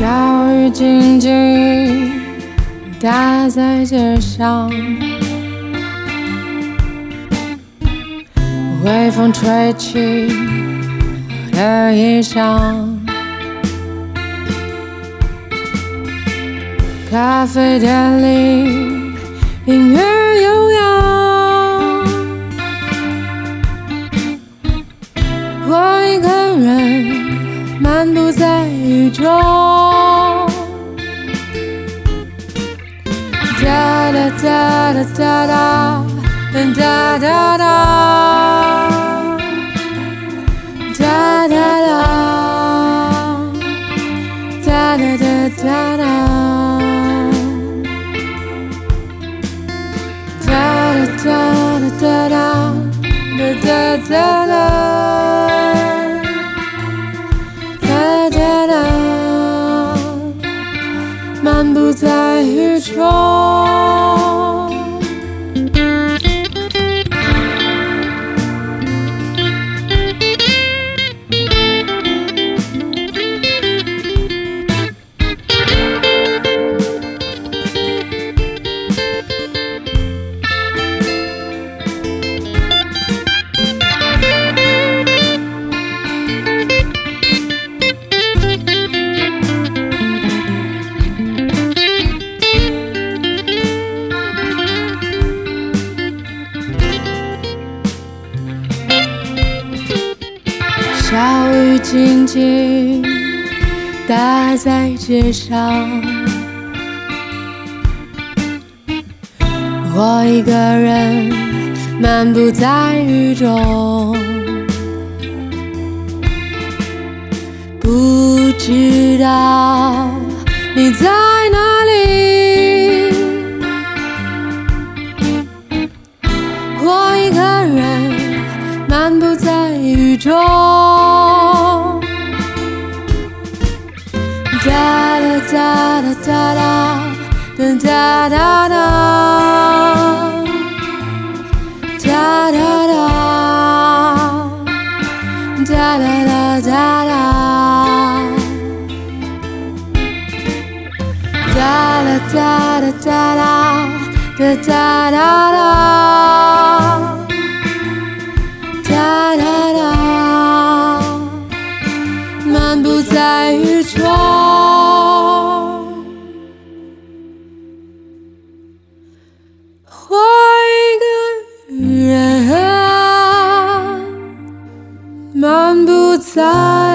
小雨静静打在街上，微风吹起我的衣裳。咖啡店里音乐悠扬，我一个人漫步在中。哒哒哒哒哒哒，哒哒哒，哒哒哒，哒哒哒哒哒，哒哒哒哒哒哒，哒哒哒哒。漫步在雨中。小雨静静打在街上，我一个人漫步在雨中，不知道你在哪漫步在雨中哒啦哒啦哒啦哒哒哒哒哒哒哒啦哒啦哒啦哒啦哒啦哒啦在雨中。我一个人漫步在。